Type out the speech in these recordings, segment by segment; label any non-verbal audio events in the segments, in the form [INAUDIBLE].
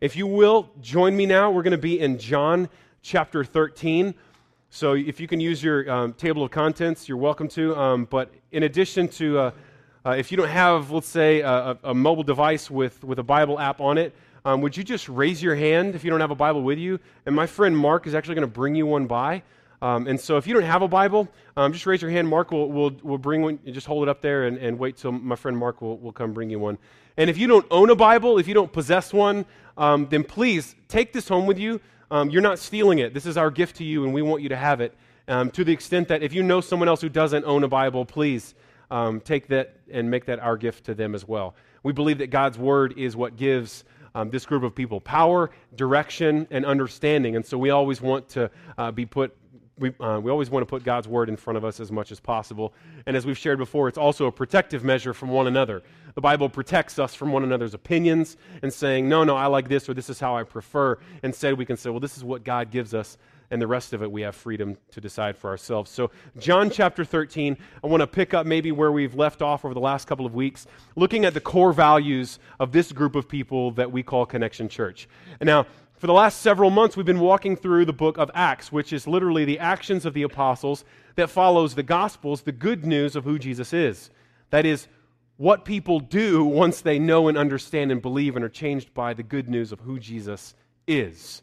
If you will, join me now. We're going to be in John chapter 13. So if you can use your um, table of contents, you're welcome to. Um, but in addition to, uh, uh, if you don't have, let's say, a, a, mobile device with, with a Bible app on it, um, would you just raise your hand if you don't have a Bible with you? And my friend Mark is actually going to bring you one by. Um, and so if you don't have a Bible, um, just raise your hand. Mark will, will, will bring one. Just hold it up there and, and wait till my friend Mark will, will come bring you one. And if you don't own a Bible, if you don't possess one, um, then please take this home with you. Um, you're not stealing it. This is our gift to you, and we want you to have it. Um, to the extent that if you know someone else who doesn't own a Bible, please um, take that and make that our gift to them as well. We believe that God's Word is what gives um, this group of people power, direction, and understanding. And so we always want to uh, be put we, uh, we always want to put God's word in front of us as much as possible. And as we've shared before, it's also a protective measure from one another. The Bible protects us from one another's opinions and saying, no, no, I like this or this is how I prefer. Instead, we can say, well, this is what God gives us, and the rest of it we have freedom to decide for ourselves. So, John chapter 13, I want to pick up maybe where we've left off over the last couple of weeks, looking at the core values of this group of people that we call Connection Church. And now, for the last several months, we've been walking through the book of Acts, which is literally the actions of the apostles that follows the Gospels, the good news of who Jesus is. That is, what people do once they know and understand and believe and are changed by the good news of who Jesus is.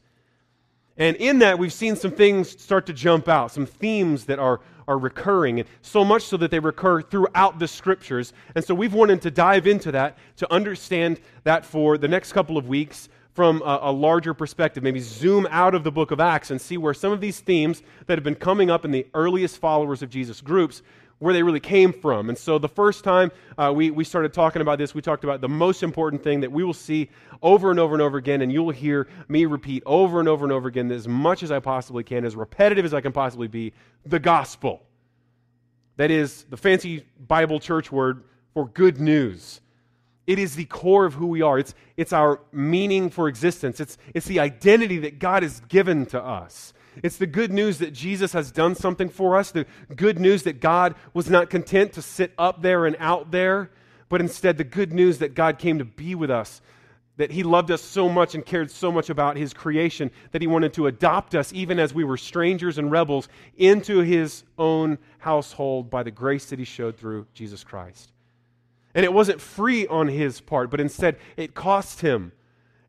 And in that, we've seen some things start to jump out, some themes that are, are recurring, and so much so that they recur throughout the scriptures. And so we've wanted to dive into that to understand that for the next couple of weeks from a, a, larger perspective, maybe zoom out of the book of Acts and see where some of these themes that have been coming up in the earliest followers of Jesus groups, where they really came from. And so the first time uh, we, we started talking about this, we talked about the most important thing that we will see over and over and over again, and you'll hear me repeat over and over and over again as much as I possibly can, as repetitive as I can possibly be the gospel. That is the fancy Bible church word for good news. It is the core of who we are. It's, it's our meaning for existence. It's, it's the identity that God has given to us. It's the good news that Jesus has done something for us, the good news that God was not content to sit up there and out there, but instead the good news that God came to be with us, that He loved us so much and cared so much about His creation that He wanted to adopt us, even as we were strangers and rebels, into His own household by the grace that He showed through Jesus Christ. And it wasn't free on his part, but instead it cost him.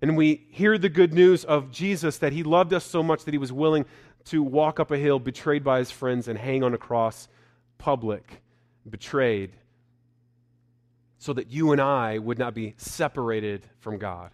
And we hear the good news of Jesus that he loved us so much that he was willing to walk up a hill, betrayed by his friends, and hang on a cross, public, betrayed, so that you and I would not be separated from God.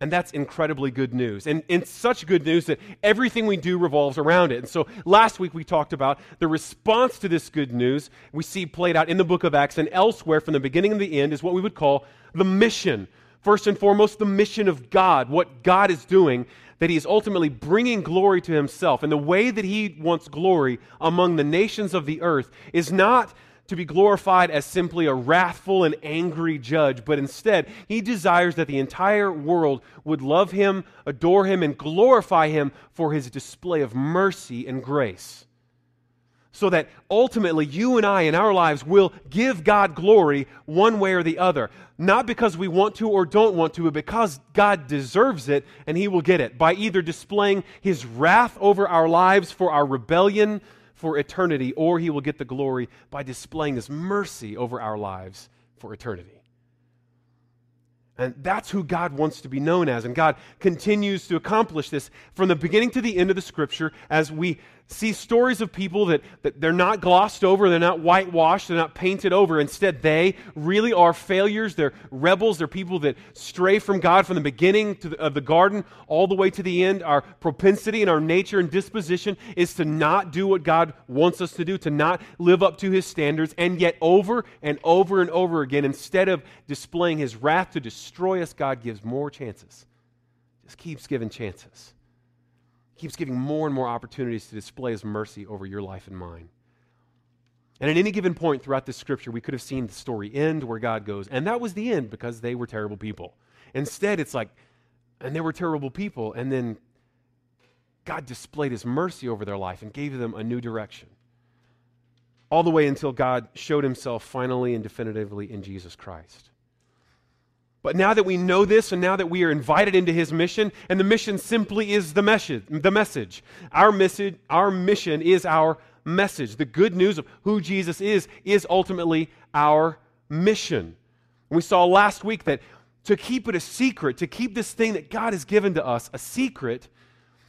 And that's incredibly good news. And it's such good news that everything we do revolves around it. And so last week we talked about the response to this good news we see played out in the book of Acts and elsewhere from the beginning to the end is what we would call the mission. First and foremost, the mission of God, what God is doing, that He is ultimately bringing glory to Himself. And the way that He wants glory among the nations of the earth is not to be glorified as simply a wrathful and angry judge, but instead, he desires that the entire world would love him, adore him, and glorify him for his display of mercy and grace. So that ultimately you and I in our lives will give God glory one way or the other. Not because we want to or don't want to, but because God deserves it and he will get it by either displaying his wrath over our lives for our rebellion for eternity, or he will get the glory by displaying his mercy over our lives for eternity. And that's who God wants to be known as. And God continues to accomplish this from the beginning to the end of the scripture as we see stories of people that, that they're not glossed over, they're not whitewashed, they're not painted over. Instead, they really are failures. They're rebels. They're people that stray from God from the beginning the, of the garden all the way to the end. Our propensity and our nature and disposition is to not do what God wants us to do, to not live up to his standards. And yet, over and over and over again, instead of displaying his wrath to destroy us, God gives more chances. Just keeps giving chances keeps giving more and more opportunities to display his mercy over your life and mine. And at any given point throughout this scripture, we could have seen the story end where God goes, and that was the end because they were terrible people. Instead, it's like, and they were terrible people, and then God displayed his mercy over their life and gave them a new direction. All the way until God showed himself finally and definitively in Jesus Christ. But now that we know this and now that we are invited into his mission, and the mission simply is the message, the message. Our message, our mission is our message. The good news of who Jesus is is ultimately our mission. we saw last week that to keep it a secret, to keep this thing that God has given to us a secret,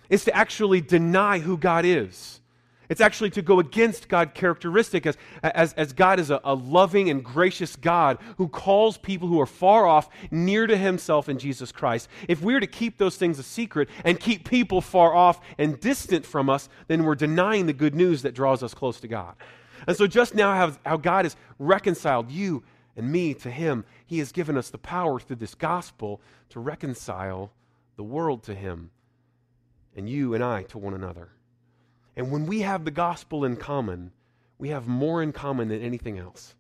is to actually deny who God is. It's actually to go against God's characteristic as, as, as God is a, a loving and gracious God who calls people who are far off near to himself in Jesus Christ. If we're to keep those things a secret and keep people far off and distant from us, then we're denying the good news that draws us close to God. And so, just now, how, how God has reconciled you and me to Him, He has given us the power through this gospel to reconcile the world to Him and you and I to one another. And when we have the gospel in common, we have more in common than anything else.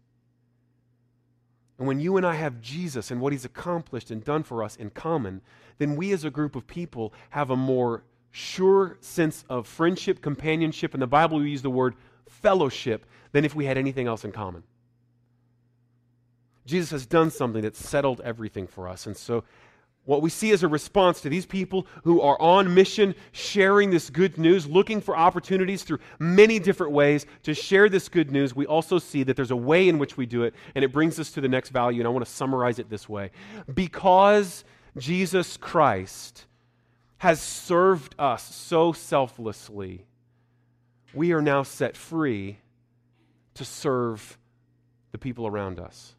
And when you and I have Jesus and what he's accomplished and done for us in common, then we as a group of people have a more sure sense of friendship, companionship. In the Bible, we use the word fellowship than if we had anything else in common. Jesus has done something that settled everything for us. And so what we see as a response to these people who are on mission, sharing this good news, looking for opportunities through many different ways to share this good news, we also see that there's a way in which we do it, and it brings us to the next value, and I want to summarize it this way. Because Jesus Christ has served us so selflessly, we are now set free to serve the people around us.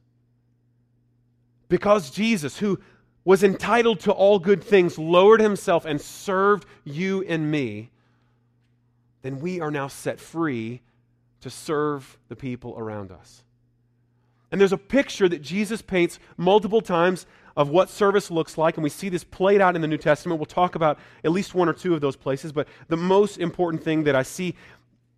Because Jesus, who was entitled to all good things, lowered himself and served you and me, then we are now set free to serve the people around us. And there's a picture that Jesus paints multiple times of what service looks like, and we see this played out in the New Testament. We'll talk about at least one or two of those places, but the most important thing that I see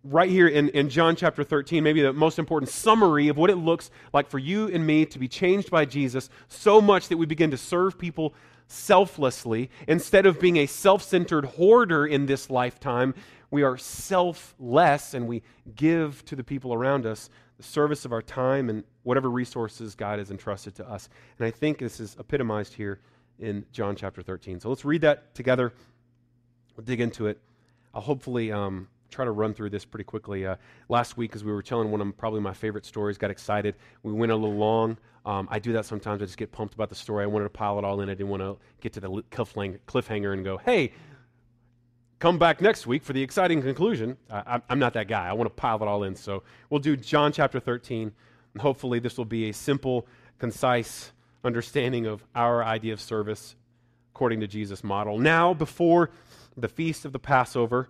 right here in, in John chapter 13, maybe the most important summary of what it looks like for you and me to be changed by Jesus so much that we begin to serve people selflessly. Instead of being a self centered hoarder in this lifetime, we are selfless and we give to the people around us the service of our time and whatever resources God has entrusted to us. And I think this is epitomized here in John chapter 13. So let's read that together. We'll dig into it. I'll hopefully. Um, try to run through this pretty quickly. Uh, last week, as we were telling one of probably my favorite stories, got excited. We went a little long. Um, I do that sometimes. I just get pumped about the story. I wanted to pile it all in. I didn't want to get to the cliffhanger and go, hey, come back next week for the exciting conclusion. I, I'm not that guy. I want to pile it all in. So we'll do John chapter 13. And hopefully, this will be a simple, concise understanding of our idea of service according to Jesus' model. Now, before the feast of the Passover,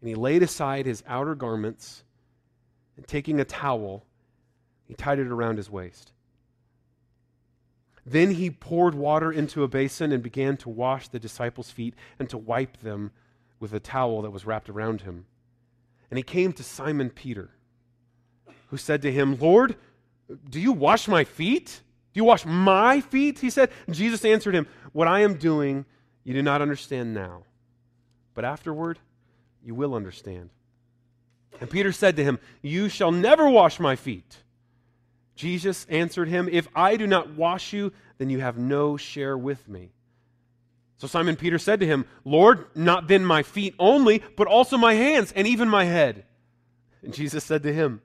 And he laid aside his outer garments, and taking a towel, he tied it around his waist. Then he poured water into a basin and began to wash the disciples' feet and to wipe them with a towel that was wrapped around him. And he came to Simon Peter, who said to him, Lord, do you wash my feet? Do you wash my feet? He said. Jesus answered him, What I am doing, you do not understand now, but afterward you will understand. And Peter said to him, You shall never wash my feet. Jesus answered him, If I do not wash you, then you have no share with me. So Simon Peter said to him, Lord, not then my feet only, but also my hands and even my head. And Jesus said to him,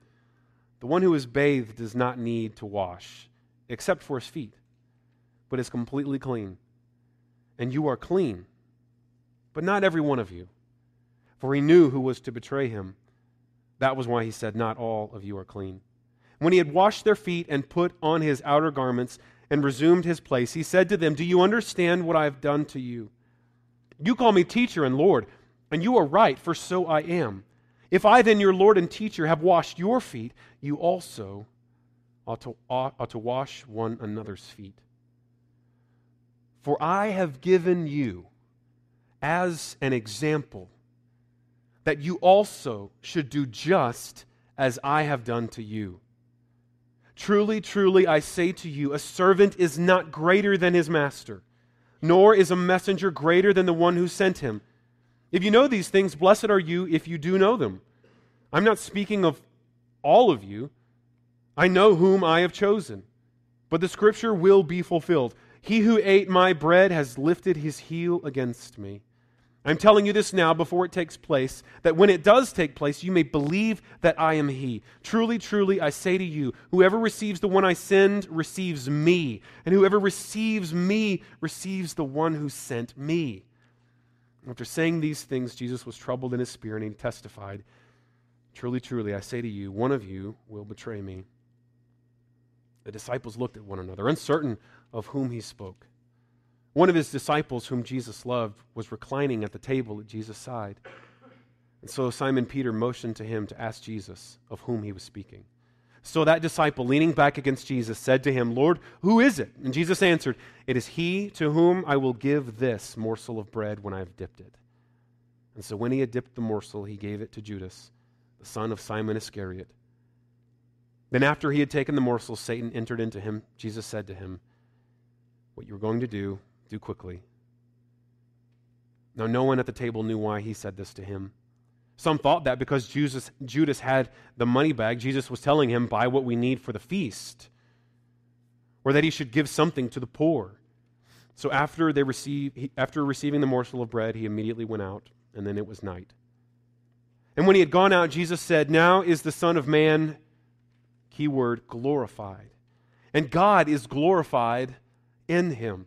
The one who is bathed does not need to wash, except for his feet, but is completely clean. And you are clean, but not every one of you for he knew who was to betray him. That was why he said, Not all of you are clean. When he had washed their feet and put on his outer garments and resumed his place, he said to them, Do you understand what I have done to you? You call me teacher and Lord, and you are right, for so I am. If I then, your Lord and teacher, have washed your feet, you also ought to, ought, to wash one another's feet. For I have given you as an example that you also should do just as I have done to you. Truly, truly, I say to you, a servant is not greater than his master, nor is a messenger greater than the one who sent him. If you know these things, blessed are you if you do know them. I'm not speaking of all of you. I know whom I have chosen. But the scripture will be fulfilled. He who ate my bread has lifted his heel against me. I'm telling you this now before it takes place, that when it does take place, you may believe that I am He. Truly, truly, I say to you, whoever receives the one I send receives me, and whoever receives me receives the one who sent me. After saying these things, Jesus was troubled in his spirit, and he testified, Truly, truly, I say to you, one of you will betray me. The disciples looked at one another, uncertain of whom he spoke. One of his disciples, whom Jesus loved, was reclining at the table at Jesus' side. And so Simon Peter motioned to him to ask Jesus of whom he was speaking. So that disciple, leaning back against Jesus, said to him, Lord, who is it? And Jesus answered, It is he to whom I will give this morsel of bread when I have dipped it. And so when he had dipped the morsel, he gave it to Judas, the son of Simon Iscariot. Then after he had taken the morsel, Satan entered into him. Jesus said to him, What you are going to do, do quickly. Now, no one at the table knew why he said this to him. Some thought that because Jesus, Judas had the money bag, Jesus was telling him, buy what we need for the feast, or that he should give something to the poor. So after, they receive, after receiving the morsel of bread, he immediately went out, and then it was night. And when he had gone out, Jesus said, Now is the Son of Man, keyword, glorified. And God is glorified in him.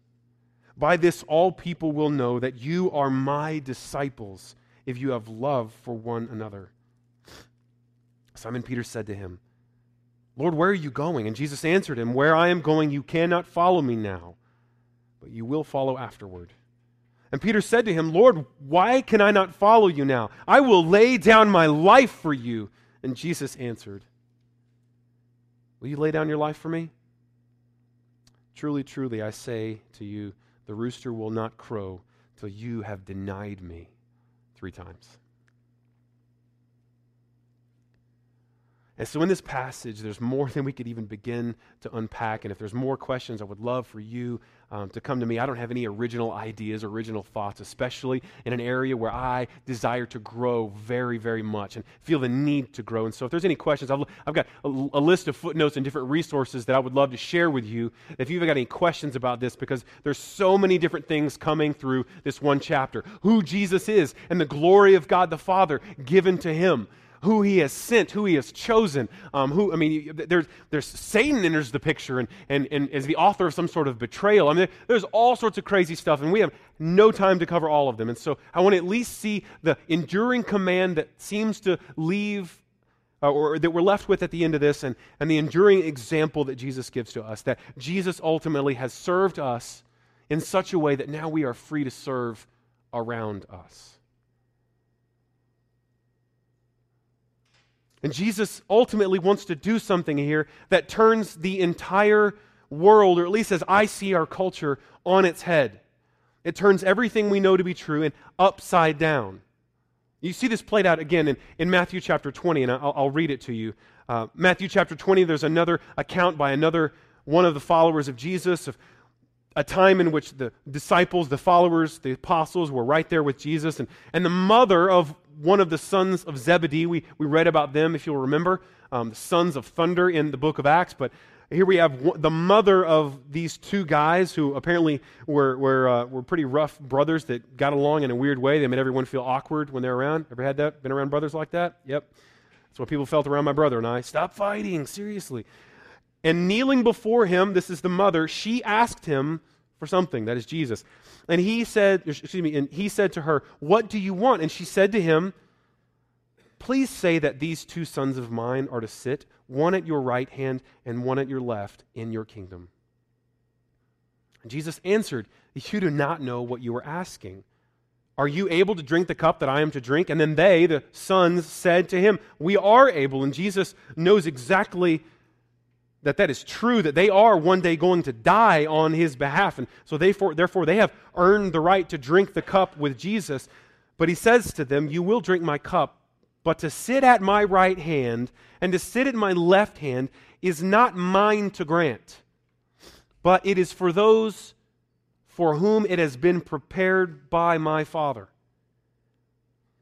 By this, all people will know that you are my disciples if you have love for one another. Simon Peter said to him, Lord, where are you going? And Jesus answered him, Where I am going, you cannot follow me now, but you will follow afterward. And Peter said to him, Lord, why can I not follow you now? I will lay down my life for you. And Jesus answered, Will you lay down your life for me? Truly, truly, I say to you, the rooster will not crow till you have denied me three times. And so, in this passage, there's more than we could even begin to unpack. And if there's more questions, I would love for you um, to come to me. I don't have any original ideas, original thoughts, especially in an area where I desire to grow very, very much and feel the need to grow. And so, if there's any questions, I've, I've got a, a list of footnotes and different resources that I would love to share with you. If you've got any questions about this, because there's so many different things coming through this one chapter who Jesus is and the glory of God the Father given to him who he has sent, who he has chosen. Um, who I mean, there's, there's Satan enters the picture and, and, and is the author of some sort of betrayal. I mean, there's all sorts of crazy stuff, and we have no time to cover all of them. And so I want to at least see the enduring command that seems to leave. Uh, or that we're left with at the end of this, and, and the enduring example that Jesus gives to us, that Jesus ultimately has served us in such a way that now we are free to serve around us. And Jesus ultimately wants to do something here that turns the entire world, or at least as I see our culture, on its head. It turns everything we know to be true and upside down. You see this played out again in, in Matthew chapter 20, and I'll, I'll read it to you. Uh, Matthew chapter 20, there's another account by another one of the followers of Jesus of a time in which the disciples, the followers, the apostles were right there with Jesus, and, and the mother of one of the sons of Zebedee. We, we read about them, if you'll remember, um, the sons of thunder in the book of Acts. But here we have the mother of these two guys who apparently were, were, uh, were pretty rough brothers that got along in a weird way. They made everyone feel awkward when they're around. Ever had that? Been around brothers like that? Yep. That's what people felt around my brother and I. Stop fighting, seriously. And kneeling before him, this is the mother, she asked him for something, that is Jesus. And he said, excuse me, and he said to her, What do you want? And she said to him, Please say that these two sons of mine are to sit, one at your right hand and one at your left, in your kingdom. And Jesus answered, You do not know what you are asking. Are you able to drink the cup that I am to drink? And then they, the sons, said to him, We are able. And Jesus knows exactly that that is true, that they are one day going to die on his behalf. And so therefore, therefore they have earned the right to drink the cup with Jesus. But he says to them, You will drink my cup, but to sit at my right hand and to sit at my left hand is not mine to grant, but it is for those for whom it has been prepared by my Father.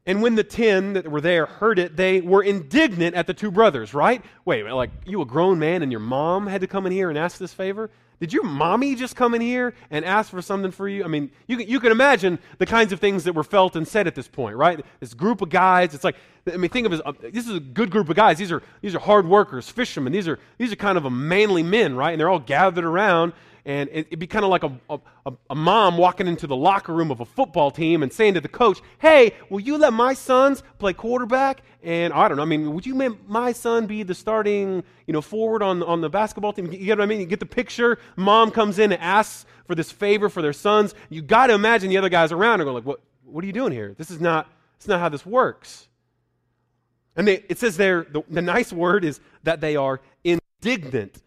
And when the ten that were there heard it, they were indignant at the two brothers, right? Wait, like you a grown man and your mom had to come in here and ask this favor? Did your mommy just come in here and ask for something for you? I mean, you can, you can imagine the kinds of things that were felt and said at this point, right? This group of guys, it's like, I mean, think of as, uh, this is a good group of guys. These are, these are hard workers, fishermen. These are, these are kind of a manly men, right? And they're all gathered around and it, would be kind of like a, a, a, mom walking into the locker room of a football team and saying to the coach, Hey, will you let my sons play quarterback? And I don't know, I mean, would you make my son be the starting, you know, forward on, on the basketball team? You get what I mean? You get the picture. Mom comes in and asks for this favor for their sons. You got to imagine the other guys around are going like, what, what are you doing here? This is not, is not how this works. And they, it says there, the, the nice word is that they are indignant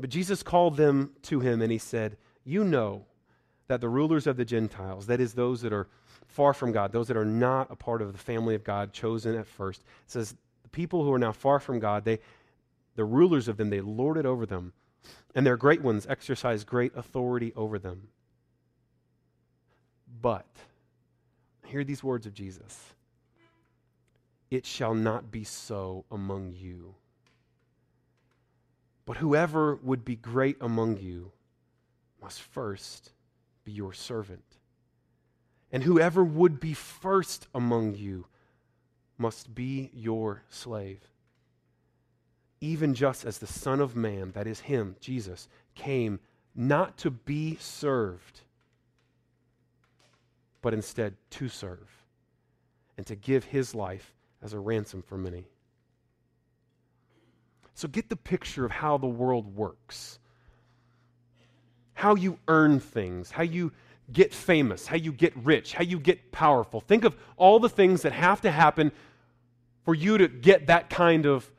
but Jesus called them to him and he said, You know that the rulers of the Gentiles, that is, those that are far from God, those that are not a part of the family of God, chosen at first, says, The people who are now far from God, they, the rulers of them, they lord it over them, and their great ones exercise great authority over them. But, hear these words of Jesus it shall not be so among you. But whoever would be great among you must first be your servant. And whoever would be first among you must be your slave. Even just as the Son of Man, that is Him, Jesus, came not to be served, but instead to serve, and to give His life as a ransom for many. So get the picture of how the world works. How you earn things, how you get famous, how you get rich, how you get powerful. Think of all the things that have to happen for you to get that kind of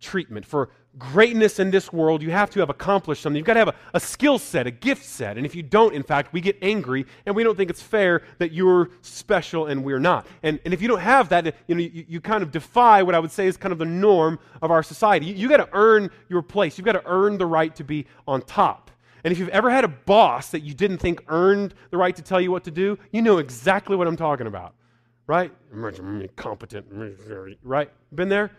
treatment, for greatness in this world, you have to have accomplished something. You've got to have a, a skill set, a gift set. And if you don't, in fact, we get angry and we don't think it's fair that you're special and we're not. And, and if you don't have that, you know, you, you kind of defy what I would say is kind of the norm of our society. You, you got to earn your place. You've got to earn the right to be on top. And if you've ever had a boss that you didn't think earned the right to tell you what to do, you know exactly what I'm talking about. Right? Competent, right? Been there?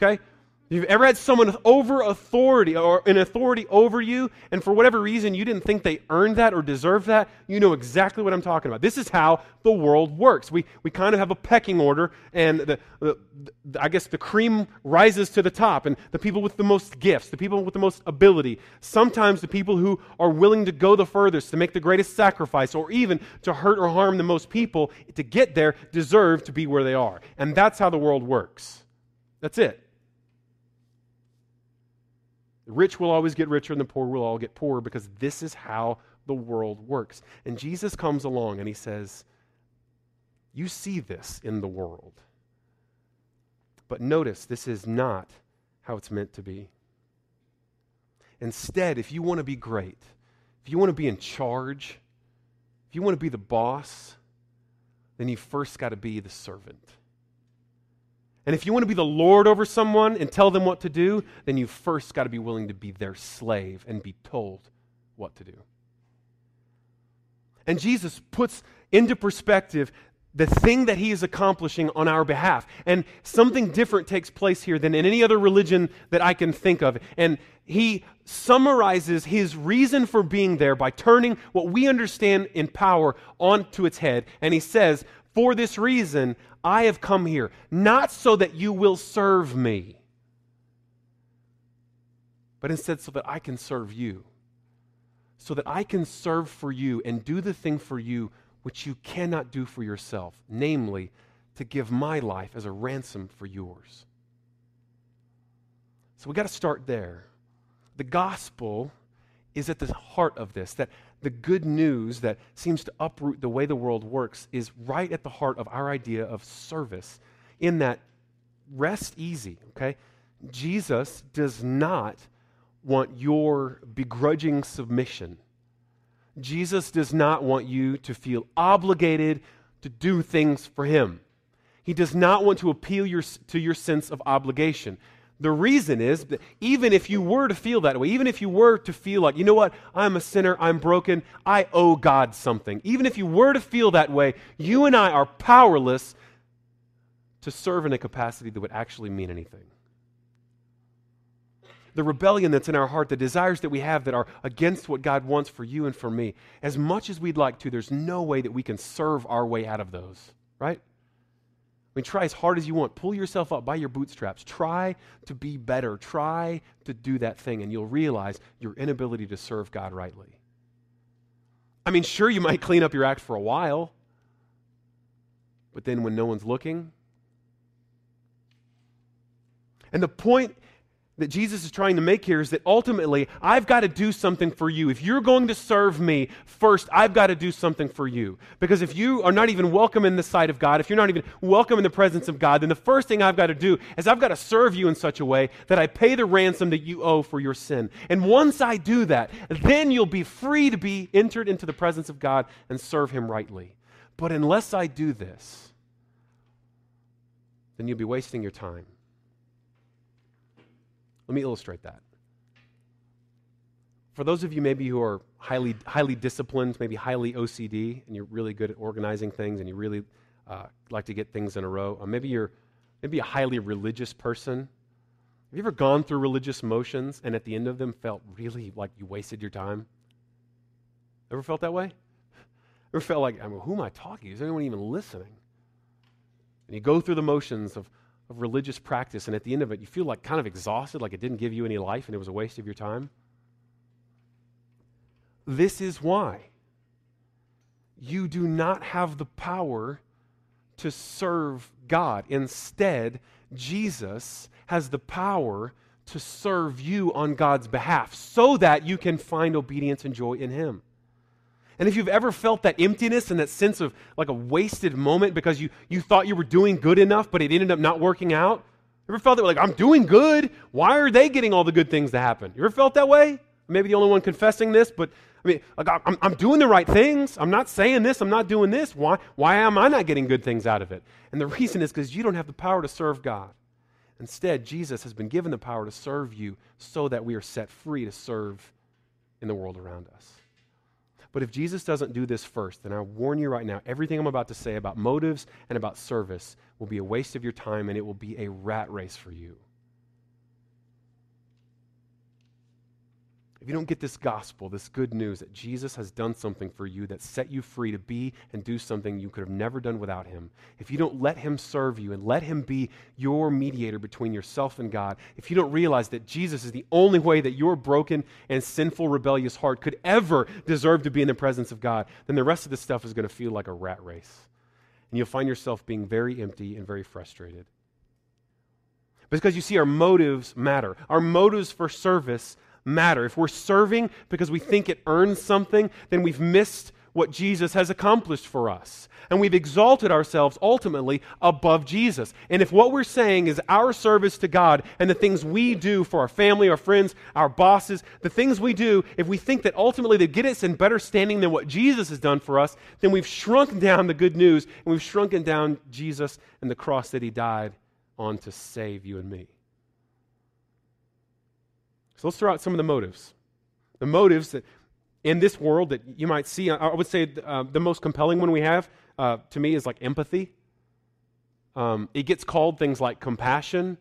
Okay? If you've ever had someone over authority or an authority over you, and for whatever reason you didn't think they earned that or deserved that, you know exactly what I'm talking about. This is how the world works. We, we kind of have a pecking order, and the, the, the, I guess the cream rises to the top, and the people with the most gifts, the people with the most ability, sometimes the people who are willing to go the furthest, to make the greatest sacrifice, or even to hurt or harm the most people to get there, deserve to be where they are. And that's how the world works. That's it. The rich will always get richer and the poor will all get poorer because this is how the world works. And Jesus comes along and he says, You see this in the world. But notice, this is not how it's meant to be. Instead, if you want to be great, if you want to be in charge, if you want to be the boss, then you first got to be the servant. And if you want to be the Lord over someone and tell them what to do, then you first got to be willing to be their slave and be told what to do. And Jesus puts into perspective the thing that he is accomplishing on our behalf. And something different takes place here than in any other religion that I can think of. And he summarizes his reason for being there by turning what we understand in power onto its head. And he says, For this reason, I have come here, not so that you will serve me, but instead so that I can serve you. So that I can serve for you and do the thing for you which you cannot do for yourself, namely, to give my life as a ransom for yours. So we got to start there. The gospel is at the heart of this, that the good news that seems to uproot the way the world works is right at the heart of our idea of service, in that rest easy, okay? Jesus does not want your begrudging submission. Jesus does not want you to feel obligated to do things for him. He does not want to appeal your, to your sense of obligation. The reason is that even if you were to feel that way, even if you were to feel like, you know what, I'm a sinner, I'm broken, I owe God something, even if you were to feel that way, you and I are powerless to serve in a capacity that would actually mean anything. The rebellion that's in our heart, the desires that we have that are against what God wants for you and for me, as much as we'd like to, there's no way that we can serve our way out of those, right? Mean, try as hard as you want. Pull yourself up by your bootstraps. Try to be better. Try to do that thing, and you'll realize your inability to serve God rightly. I mean, sure, you might clean up your act for a while, but then when no one's looking. And the point that Jesus is trying to make here is that ultimately, I've got to do something for you. If you're going to serve me, first, I've got to do something for you. Because if you are not even welcome in the sight of God, if you're not even welcome in the presence of God, then the first thing I've got to do is I've got to serve you in such a way that I pay the ransom that you owe for your sin. And once I do that, then you'll be free to be entered into the presence of God and serve Him rightly. But unless I do this, then you'll be wasting your time. Let me illustrate that. For those of you maybe who are highly, highly disciplined, maybe highly OCD, and you're really good at organizing things and you really uh, like to get things in a row, or maybe you're maybe a highly religious person. Have you ever gone through religious motions and at the end of them felt really like you wasted your time? Ever felt that way? [LAUGHS] Ever felt like, I mean, who am I talking? To? Is anyone even listening? And you go through the motions of of religious practice, and at the end of it, you feel like kind of exhausted, like it didn't give you any life and it was a waste of your time? This is why you do not have the power to serve God. Instead, Jesus has the power to serve you on God's behalf so that you can find obedience and joy in Him. And if you've ever felt that emptiness and that sense of like a wasted moment because you, you thought you were doing good enough, but it ended up not working out, ever felt that like, I'm doing good. Why are they getting all the good things to happen? You ever felt that way? Maybe the only one confessing this, but I mean, like, I'm, I'm doing the right things. I'm not saying this. I'm not doing this. Why, why am I not getting good things out of it? And the reason is because you don't have the power to serve God. Instead, Jesus has been given the power to serve you so that we are set free to serve in the world around us. But if Jesus doesn't do this first, then I warn you right now everything I'm about to say about motives and about service will be a waste of your time and it will be a rat race for you. If you don't get this gospel, this good news that Jesus has done something for you that set you free to be and do something you could have never done without him, if you don't let him serve you and let him be your mediator between yourself and God, if you don't realize that Jesus is the only way that your broken and sinful, rebellious heart could ever deserve to be in the presence of God, then the rest of this stuff is going to feel like a rat race. And you'll find yourself being very empty and very frustrated. Because you see, our motives matter. Our motives for service matter. If we're serving because we think it earns something, then we've missed what Jesus has accomplished for us. And we've exalted ourselves ultimately above Jesus. And if what we're saying is our service to God and the things we do for our family, our friends, our bosses, the things we do, if we think that ultimately they get us in better standing than what Jesus has done for us, then we've shrunk [LAUGHS] down the good news and we've shrunken down Jesus and the cross that he died on to save you and me. So let's throw out some of the motives. The motives that in this world that you might see, I would say uh, the most compelling one we have uh, to me is like empathy. Um, it gets called things like compassion,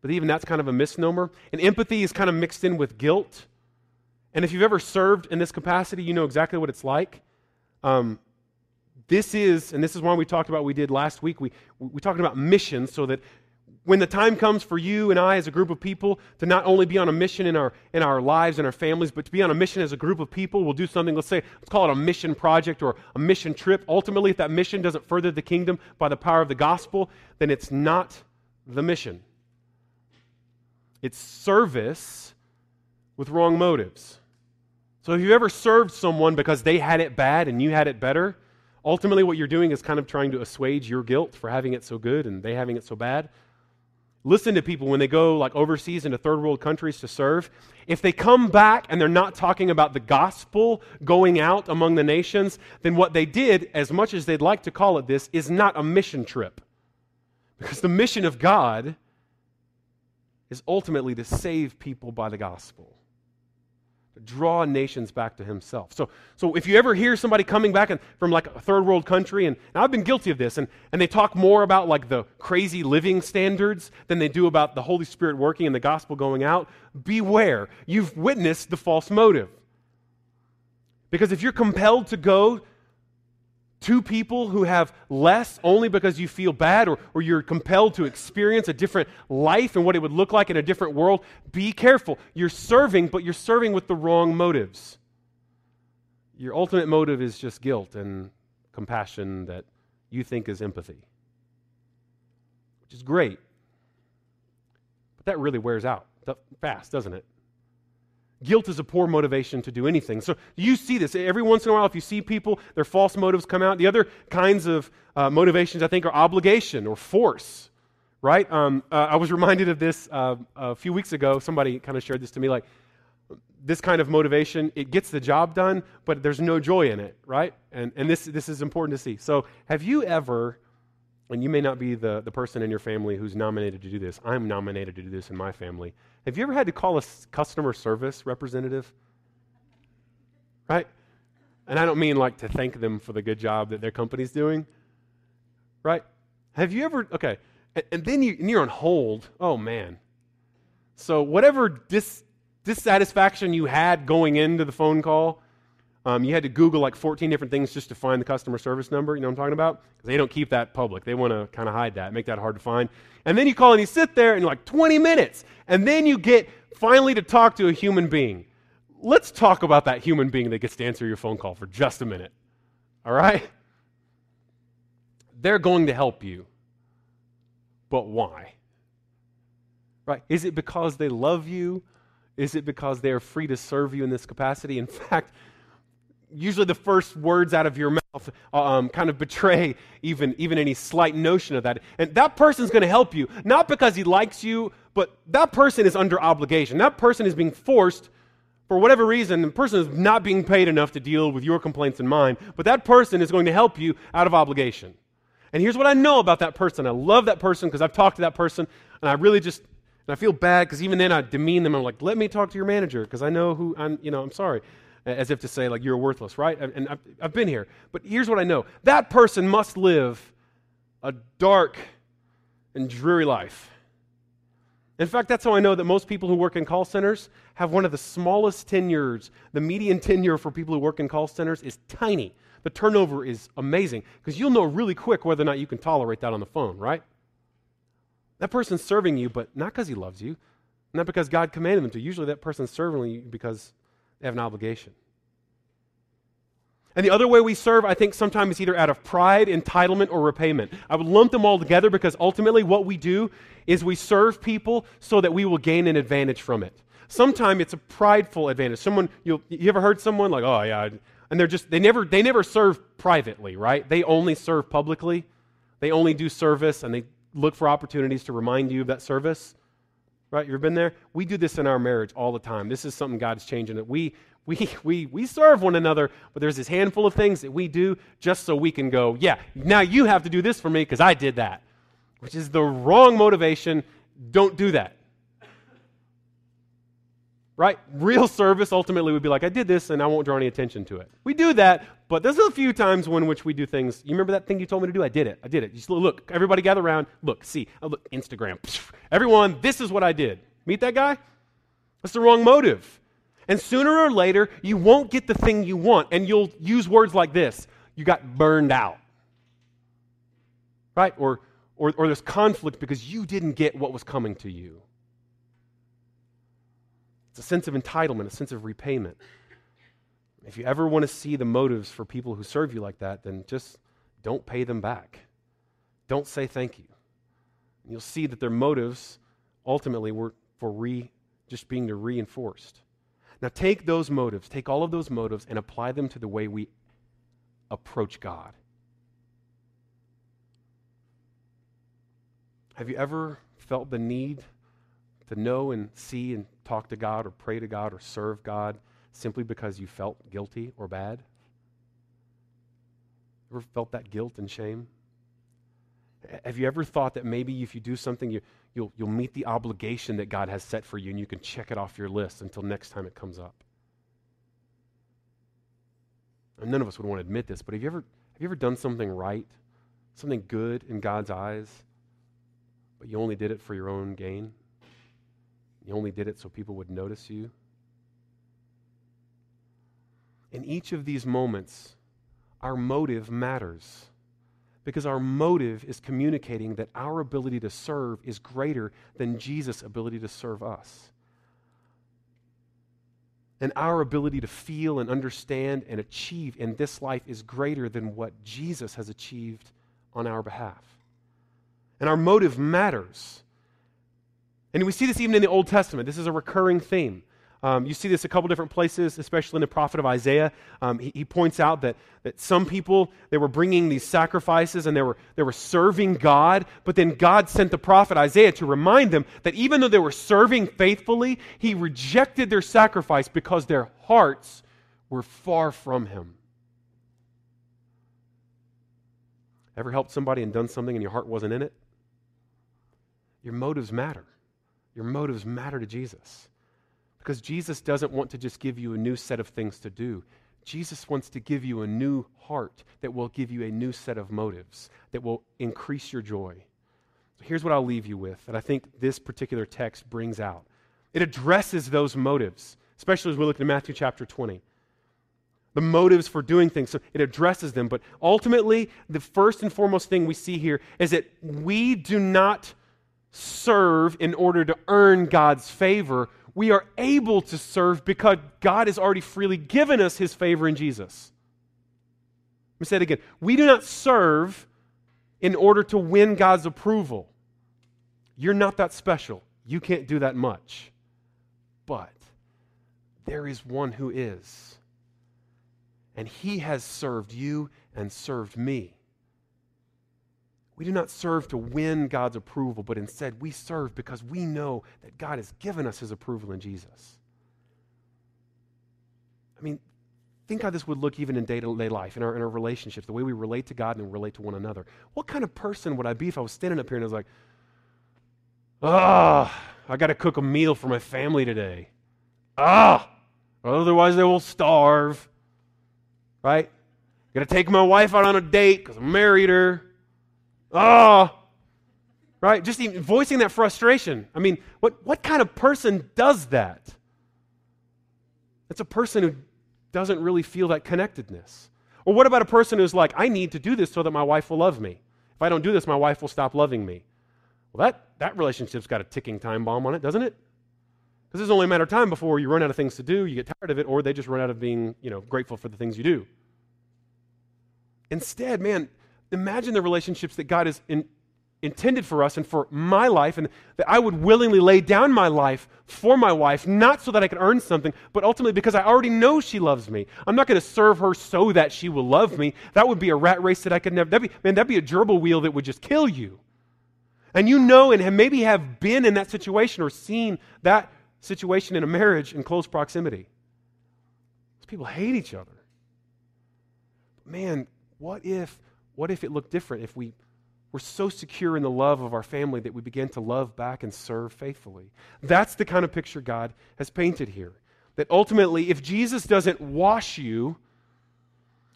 but even that's kind of a misnomer. And empathy is kind of mixed in with guilt. And if you've ever served in this capacity, you know exactly what it's like. Um, this is, and this is why we talked about, we did last week. We, we talked about missions so that when the time comes for you and I as a group of people to not only be on a mission in our, in our lives and our families, but to be on a mission as a group of people, we'll do something, let's say, let's call it a mission project or a mission trip. Ultimately, if that mission doesn't further the kingdom by the power of the gospel, then it's not the mission. It's service with wrong motives. So if you've ever served someone because they had it bad and you had it better, ultimately what you're doing is kind of trying to assuage your guilt for having it so good and they having it so bad. Listen to people when they go like overseas into third world countries to serve. If they come back and they're not talking about the gospel going out among the nations, then what they did, as much as they'd like to call it this, is not a mission trip. Because the mission of God is ultimately to save people by the gospel draw nations back to himself. So, so if you ever hear somebody coming back and, from like a third world country, and, and, I've been guilty of this, and, and they talk more about like the crazy living standards than they do about the Holy Spirit working and the gospel going out, beware. You've witnessed the false motive. Because if you're compelled to go to people who have less only because you feel bad or, or you're compelled to experience a different life and what it would look like in a different world, be careful. You're serving, but you're serving with the wrong motives. Your ultimate motive is just guilt and compassion that you think is empathy, which is great. But that really wears out fast, doesn't it? Guilt is a poor motivation to do anything. So you see this every once in a while. If you see people, their false motives come out. The other kinds of uh, motivations, I think, are obligation or force. Right? Um, uh, I was reminded of this uh, a few weeks ago. Somebody kind of shared this to me. Like this kind of motivation, it gets the job done, but there's no joy in it. Right? And and this this is important to see. So have you ever? And you may not be the, the person in your family who's nominated to do this. I'm nominated to do this in my family. Have you ever had to call a customer service representative? Right? And I don't mean like to thank them for the good job that their company's doing. Right? Have you ever, okay, and, and then you, and you're on hold. Oh, man. So, whatever dis, dissatisfaction you had going into the phone call, um, you had to Google like 14 different things just to find the customer service number. You know what I'm talking about? Because they don't keep that public. They want to kind of hide that, make that hard to find. And then you call and you sit there in like 20 minutes, and then you get finally to talk to a human being. Let's talk about that human being that gets to answer your phone call for just a minute. All right? They're going to help you. But why? Right? Is it because they love you? Is it because they are free to serve you in this capacity? In [LAUGHS] fact, usually the first words out of your mouth um, kind of betray even, even any slight notion of that. And that person's going to help you, not because he likes you, but that person is under obligation. That person is being forced, for whatever reason, the person is not being paid enough to deal with your complaints and mine, but that person is going to help you out of obligation. And here's what I know about that person. I love that person because I've talked to that person, and I really just and I feel bad because even then I demean them. I'm like, let me talk to your manager because I know who I'm. You know, I'm sorry as if to say, like, you're worthless, right? And I've, been here. But here's what I know that person must live a dark and dreary life. In fact, that's how I know that most people who work in call centers have one of the smallest tenures. The median tenure for people who work in call centers is tiny. The turnover is amazing because you'll know really quick whether or not you can tolerate that on the phone, right? That person's serving you, but not because he loves you, not because God commanded them to. Usually that person's serving you because they have an obligation. And the other way we serve, I think, sometimes is either out of pride, entitlement, or repayment. I would lump them all together because ultimately what we do is we serve people so that we will gain an advantage from it. Sometimes it's a prideful advantage. Someone you you ever heard someone like, "Oh yeah," and they're just they never they never serve privately, right? They only serve publicly. They only do service and they look for opportunities to remind you of that service. Right? You've been there? We do this in our marriage all the time. This is something God's changing. It. We, we, [LAUGHS] we, we serve one another, but there's this handful of things that we do just so we can go, yeah, now you have to do this for me because I did that, which is the wrong motivation. Don't do that right? Real service ultimately would be like, I did this and I won't draw any attention to it. We do that, but there's a few times when which we do things. You remember that thing you told me to do? I did it. I did it. Just look, everybody gather around. Look, see. Oh, look, Instagram. [LAUGHS] Everyone, this is what I did. Meet that guy? That's the wrong motive. And sooner or later, you won't get the thing you want, and you'll use words like this you got burned out. Right? Or, or, or there's conflict because you didn't get what was coming to you. It's a sense of entitlement, a sense of repayment. If you ever want to see the motives for people who serve you like that, then just don't pay them back. Don't say thank you. And you'll see that their motives ultimately were for re, just being reinforced. Now take those motives, take all of those motives and apply them to the way we approach God. Have you ever felt the need to know and see and talk to God or pray to God or serve God simply because you felt guilty or bad? Ever felt that guilt and shame? Have you ever thought that maybe if you do something, you, you'll, you'll meet the obligation that God has set for you and you can check it off your list until next time it comes up? And none of us would want to admit this, but have you ever, have you ever done something right, something good in God's eyes, but you only did it for your own gain? You only did it so people would notice you? In each of these moments, our motive matters because our motive is communicating that our ability to serve is greater than Jesus' ability to serve us. And our ability to feel and understand and achieve in this life is greater than what Jesus has achieved on our behalf. And our motive matters. And we see this even in the Old Testament. This is a recurring theme. Um, you see this a couple different places, especially in the prophet of Isaiah. Um, he, he, points out that, that some people, they were bringing these sacrifices and they were, they were serving God, but then God sent the prophet Isaiah to remind them that even though they were serving faithfully, he rejected their sacrifice because their hearts were far from him. Ever helped somebody and done something and your heart wasn't in it? Your motives matter. Your motives matter to Jesus. Because Jesus doesn't want to just give you a new set of things to do. Jesus wants to give you a new heart that will give you a new set of motives that will increase your joy. So here's what I'll leave you with that I think this particular text brings out it addresses those motives, especially as we look at Matthew chapter 20. The motives for doing things. So it addresses them. But ultimately, the first and foremost thing we see here is that we do not serve in order to earn God's favor we are able to serve because God has already freely given us his favor in Jesus. Let me say it again. We do not serve in order to win God's approval. You're not that special. You can't do that much. But there is one who is. And he has served you and served me. We do not serve to win God's approval, but instead we serve because we know that God has given us his approval in Jesus. I mean, think how this would look even in day to day life, in our, in our relationships, the way we relate to God and relate to one another. What kind of person would I be if I was standing up here and I was like, ah, I got to cook a meal for my family today. Ah, otherwise they will starve. Right? Got to take my wife out on a date because I married her. Oh, right? Just even voicing that frustration. I mean, what, what kind of person does that? It's a person who doesn't really feel that connectedness. Or what about a person who's like, I need to do this so that my wife will love me? If I don't do this, my wife will stop loving me. Well, that, that relationship's got a ticking time bomb on it, doesn't it? Because it's only a matter of time before you run out of things to do, you get tired of it, or they just run out of being, you know, grateful for the things you do. Instead, man, imagine the relationships that God has in, intended for us and for my life, and that I would willingly lay down my life for my wife, not so that I could earn something, but ultimately because I already know she loves me. I'm not going to serve her so that she will love me. That would be a rat race that I could never. That'd be, man, that'd be a gerbil wheel that would just kill you. And you know, and maybe have been in that situation or seen that situation in a marriage in close proximity. Those people hate each other. Man, what if what if it looked different if we were so secure in the love of our family that we began to love back and serve faithfully? That's the kind of picture God has painted here. That ultimately, if Jesus doesn't wash you,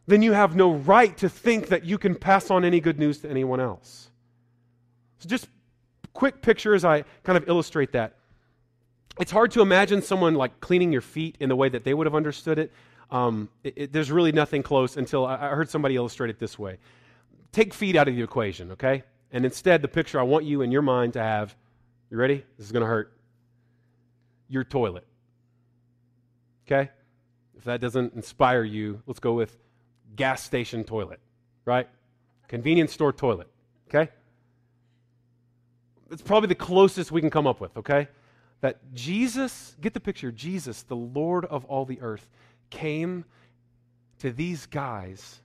then you have no right to think that you can pass on any good news to anyone else. So, just quick picture as I kind of illustrate that. It's hard to imagine someone like cleaning your feet in the way that they would have understood it. Um, it, it there's really nothing close until I, I heard somebody illustrate it this way take feet out of the equation, okay? And instead, the picture I want you in your mind to have you ready? This is going to hurt. Your toilet. Okay? If that doesn't inspire you, let's go with gas station toilet, right? Convenience store toilet. Okay? It's probably the closest we can come up with, okay? That Jesus, get the picture, Jesus, the Lord of all the earth, came to these guys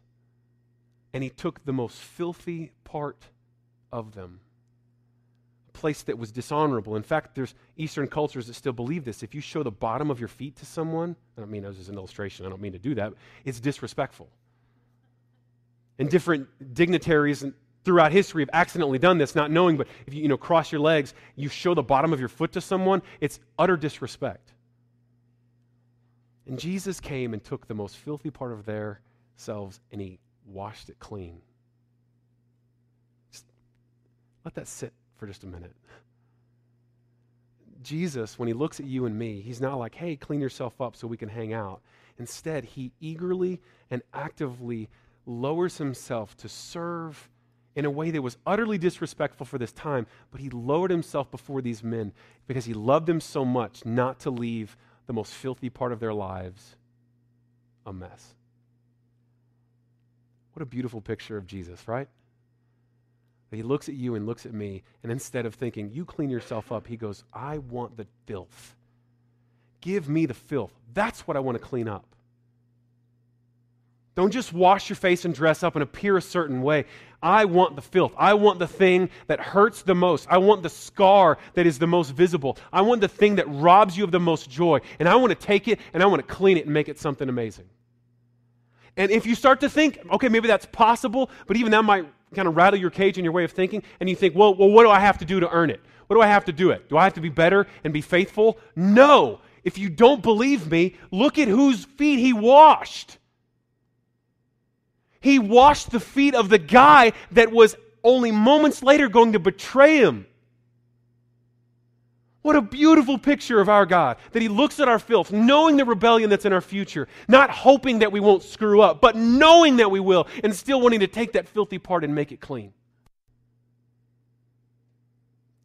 and he took the most filthy part of them. A place that was dishonorable. In fact, there's Eastern cultures that still believe this. If you show the bottom of your feet to someone, I don't mean as an illustration, I don't mean to do that, it's disrespectful. And different dignitaries throughout history have accidentally done this, not knowing, but if you, you know, cross your legs, you show the bottom of your foot to someone, it's utter disrespect. And Jesus came and took the most filthy part of their selves and he washed it clean. Just let that sit for just a minute. Jesus, when he looks at you and me, he's not like, hey, clean yourself up so we can hang out. Instead, he eagerly and actively lowers himself to serve in a way that was utterly disrespectful for this time, but he lowered himself before these men because he loved them so much not to leave the most filthy part of their lives a mess. What a beautiful picture of Jesus, right? He looks at you and looks at me, and instead of thinking, you clean yourself up, he goes, I want the filth. Give me the filth. That's what I want to clean up. Don't just wash your face and dress up and appear a certain way. I want the filth. I want the thing that hurts the most. I want the scar that is the most visible. I want the thing that robs you of the most joy. And I want to take it and I want to clean it and make it something amazing. And if you start to think, okay, maybe that's possible, but even that might kind of rattle your cage in your way of thinking, and you think, well, well, what do I have to do to earn it? What do I have to do it? Do I have to be better and be faithful? No. If you don't believe me, look at whose feet he washed. He washed the feet of the guy that was only moments later going to betray him. What a beautiful picture of our God that He looks at our filth, knowing the rebellion that's in our future, not hoping that we won't screw up, but knowing that we will, and still wanting to take that filthy part and make it clean.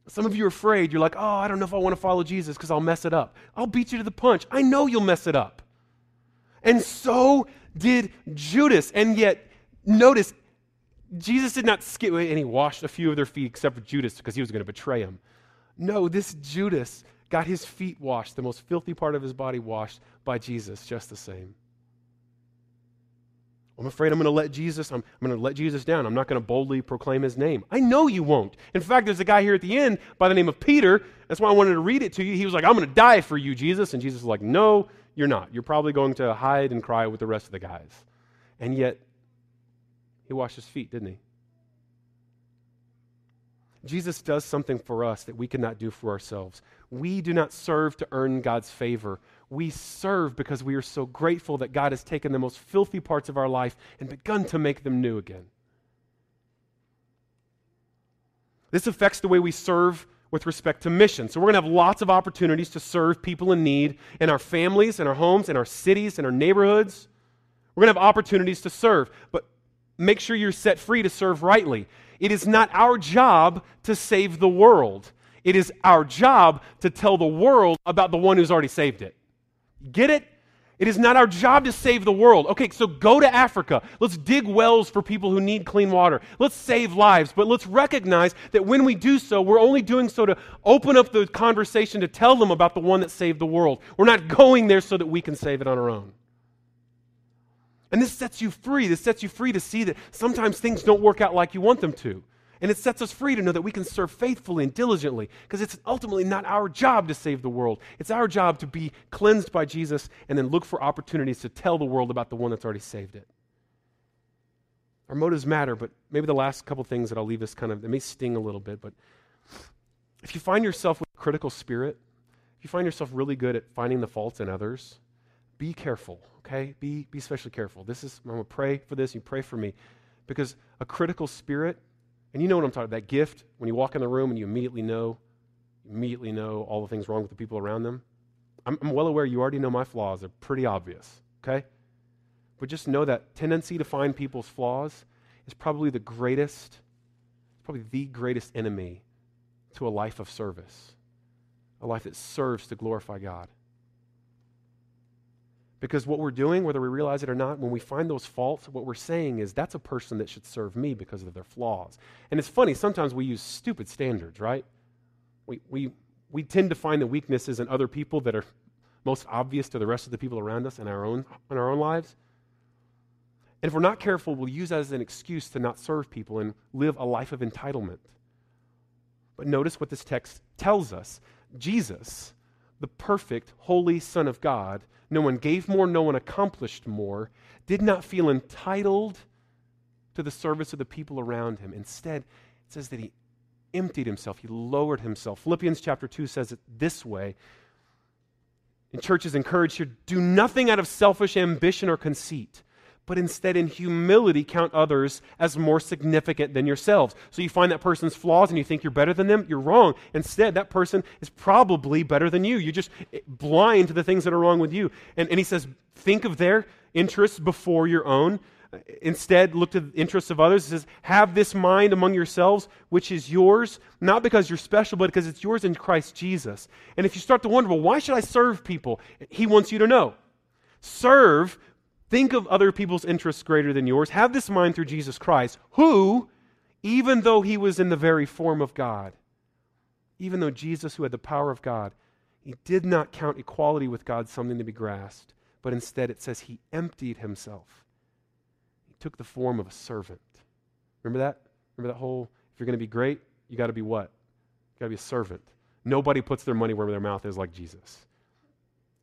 Some of you are afraid. You're like, oh, I don't know if I want to follow Jesus because I'll mess it up. I'll beat you to the punch. I know you'll mess it up. And so did Judas. And yet, Notice, Jesus did not skip, and he washed a few of their feet except for Judas because he was going to betray him. No, this Judas got his feet washed, the most filthy part of his body washed by Jesus, just the same. I'm afraid I'm going to let Jesus, I'm, I'm going to let Jesus down. I'm not going to boldly proclaim his name. I know you won't. In fact, there's a guy here at the end by the name of Peter. That's why I wanted to read it to you. He was like, I'm going to die for you, Jesus. And Jesus was like, No, you're not. You're probably going to hide and cry with the rest of the guys. And yet, he washed his feet, didn't he? Jesus does something for us that we cannot do for ourselves. We do not serve to earn God's favor. We serve because we are so grateful that God has taken the most filthy parts of our life and begun to make them new again. This affects the way we serve with respect to mission. So, we're going to have lots of opportunities to serve people in need in our families, in our homes, in our cities, in our neighborhoods. We're going to have opportunities to serve. But make sure you're set free to serve rightly. It is not our job to save the world. It is our job to tell the world about the one who's already saved it. Get it? It is not our job to save the world. Okay, so go to Africa. Let's dig wells for people who need clean water. Let's save lives, but let's recognize that when we do so, we're only doing so to open up the conversation to tell them about the one that saved the world. We're not going there so that we can save it on our own. And this sets you free. This sets you free to see that sometimes things don't work out like you want them to. And it sets us free to know that we can serve faithfully and diligently because it's ultimately not our job to save the world. It's our job to be cleansed by Jesus and then look for opportunities to tell the world about the one that's already saved it. Our motives matter, but maybe the last couple things that I'll leave us kind of, they may sting a little bit, but if you find yourself with a critical spirit, if you find yourself really good at finding the faults in others, be careful okay? Be, be especially careful. This is, I'm going to pray for this. You pray for me. Because a critical spirit, and you know what I'm talking about, that gift, when you walk in the room and you immediately know, immediately know all the things wrong with the people around them. I'm, I'm well aware you already know my flaws. They're pretty obvious, okay? But just know that tendency to find people's flaws is probably the greatest, It's probably the greatest enemy to a life of service, a life that serves to glorify God. Because what we're doing, whether we realize it or not, when we find those faults, what we're saying is that's a person that should serve me because of their flaws. And it's funny, sometimes we use stupid standards, right? We, we, we tend to find the weaknesses in other people that are most obvious to the rest of the people around us in our own, in our own lives. And if we're not careful, we'll use that as an excuse to not serve people and live a life of entitlement. But notice what this text tells us Jesus, the perfect, holy Son of God, no one gave more, no one accomplished more, did not feel entitled to the service of the people around him. Instead, it says that he emptied himself, he lowered himself. Philippians chapter 2 says it this way. In churches encouraged here, do nothing out of selfish ambition or conceit but instead in humility count others as more significant than yourselves. So you find that person's flaws and you think you're better than them, you're wrong. Instead, that person is probably better than you. You're just blind to the things that are wrong with you. And, and he says, think of their interests before your own. Instead, look to the interests of others. He says, have this mind among yourselves, which is yours, not because you're special, but because it's yours in Christ Jesus. And if you start to wonder, well, why should I serve people? He wants you to know. Serve Think of other people's interests greater than yours. Have this mind through Jesus Christ, who, even though he was in the very form of God, even though Jesus, who had the power of God, he did not count equality with God something to be grasped, but instead it says he emptied himself. He took the form of a servant. Remember that? Remember that whole, if you're going to be great, you got to be what? You got to be a servant. Nobody puts their money where their mouth is like Jesus.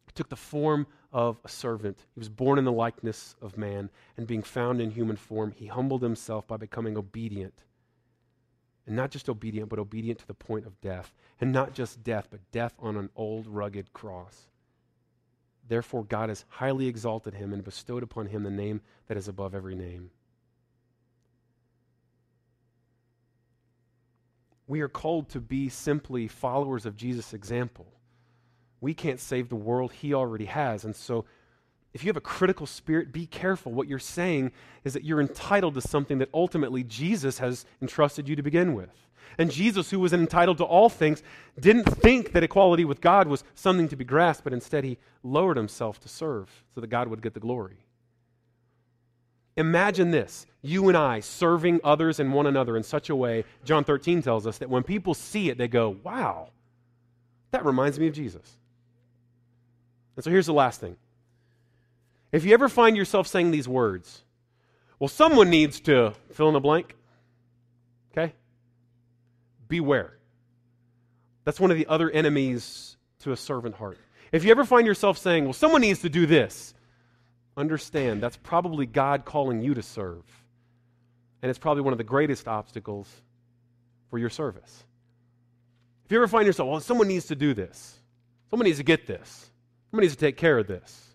He took the form of a servant. He was born in the likeness of man, and being found in human form, he humbled himself by becoming obedient. And not just obedient, but obedient to the point of death. And not just death, but death on an old, rugged cross. Therefore, God has highly exalted him and bestowed upon him the name that is above every name. We are called to be simply followers of Jesus' example. We can't save the world, He already has. And so, if you have a critical spirit, be careful. What you're saying is that you're entitled to something that ultimately Jesus has entrusted you to begin with. And Jesus, who was entitled to all things, didn't think that equality with God was something to be grasped, but instead he lowered himself to serve so that God would get the glory. Imagine this you and I serving others and one another in such a way, John 13 tells us that when people see it, they go, wow, that reminds me of Jesus. And so here's the last thing. If you ever find yourself saying these words, well, someone needs to fill in the blank, okay? Beware. That's one of the other enemies to a servant heart. If you ever find yourself saying, well, someone needs to do this, understand that's probably God calling you to serve. And it's probably one of the greatest obstacles for your service. If you ever find yourself, well, someone needs to do this, someone needs to get this, Somebody needs to take care of this.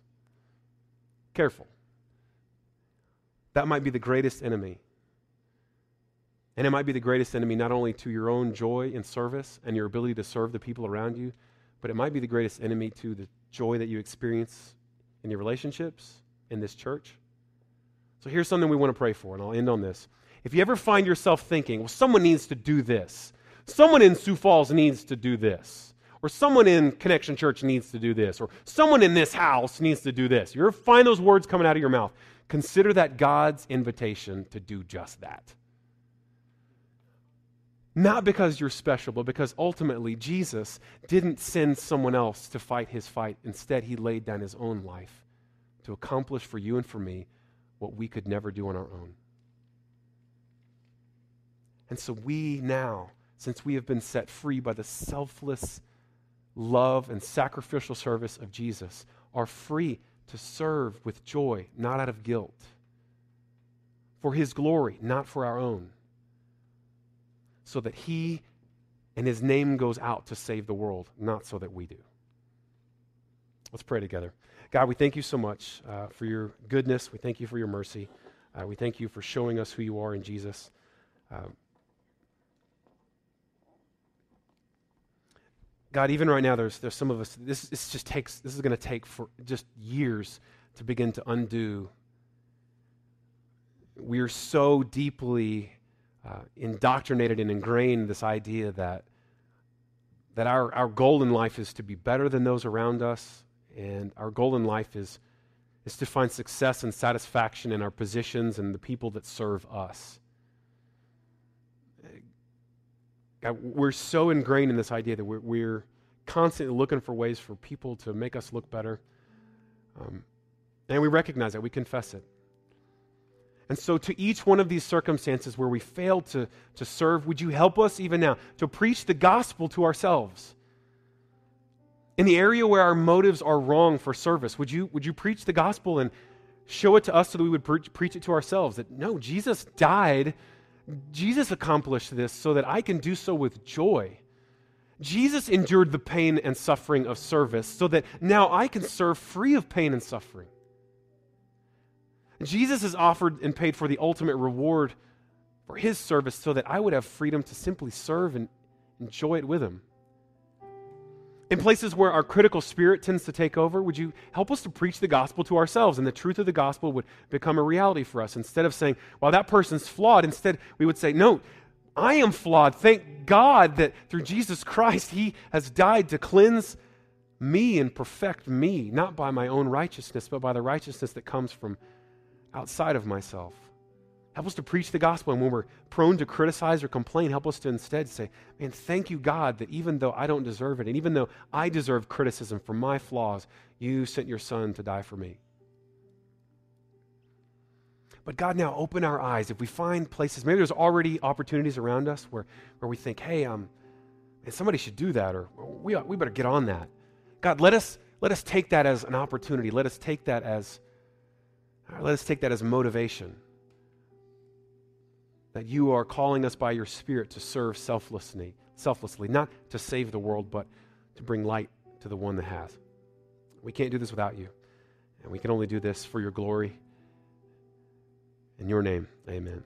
Careful. That might be the greatest enemy. And it might be the greatest enemy not only to your own joy in service and your ability to serve the people around you, but it might be the greatest enemy to the joy that you experience in your relationships in this church. So here's something we want to pray for, and I'll end on this. If you ever find yourself thinking, well, someone needs to do this, someone in Sioux Falls needs to do this, or someone in Connection Church needs to do this, or someone in this house needs to do this. You ever find those words coming out of your mouth? Consider that God's invitation to do just that. Not because you're special, but because ultimately Jesus didn't send someone else to fight his fight. Instead, he laid down his own life to accomplish for you and for me what we could never do on our own. And so we now, since we have been set free by the selfless love and sacrificial service of Jesus are free to serve with joy, not out of guilt, for his glory, not for our own, so that he and his name goes out to save the world, not so that we do. Let's pray together. God, we thank you so much uh, for your goodness. We thank you for your mercy. Uh, we thank you for showing us who you are in Jesus. Um, God, even right now, there's, there's some of us, this, this just takes, this is going to take for just years to begin to undo. We are so deeply uh, indoctrinated and ingrained this idea that, that our, our goal in life is to be better than those around us, and our goal in life is, is to find success and satisfaction in our positions and the people that serve us. God, we're so ingrained in this idea that we're, we're, constantly looking for ways for people to make us look better. Um, and we recognize that, we confess it. And so, to each one of these circumstances where we fail to, to serve, would you help us even now to preach the gospel to ourselves? In the area where our motives are wrong for service, would you, would you preach the gospel and show it to us so that we would pre- preach it to ourselves? That no, Jesus died Jesus accomplished this so that I can do so with joy. Jesus endured the pain and suffering of service so that now I can serve free of pain and suffering. Jesus has offered and paid for the ultimate reward for his service so that I would have freedom to simply serve and enjoy it with him. In places where our critical spirit tends to take over, would you help us to preach the gospel to ourselves and the truth of the gospel would become a reality for us? Instead of saying, well, that person's flawed, instead we would say, no, I am flawed. Thank God that through Jesus Christ, He has died to cleanse me and perfect me, not by my own righteousness, but by the righteousness that comes from outside of myself. Help us to preach the gospel. And when we're prone to criticize or complain, help us to instead say, Man, thank you, God, that even though I don't deserve it, and even though I deserve criticism for my flaws, you sent your son to die for me. But God, now open our eyes. If we find places, maybe there's already opportunities around us where, where we think, hey, um, somebody should do that, or we, we better get on that. God, let us, let us take that as an opportunity. Let us take that as, let us take that as motivation that you are calling us by your Spirit to serve selflessly, selflessly, not to save the world, but to bring light to the one that has. We can't do this without you, and we can only do this for your glory. In your name, amen.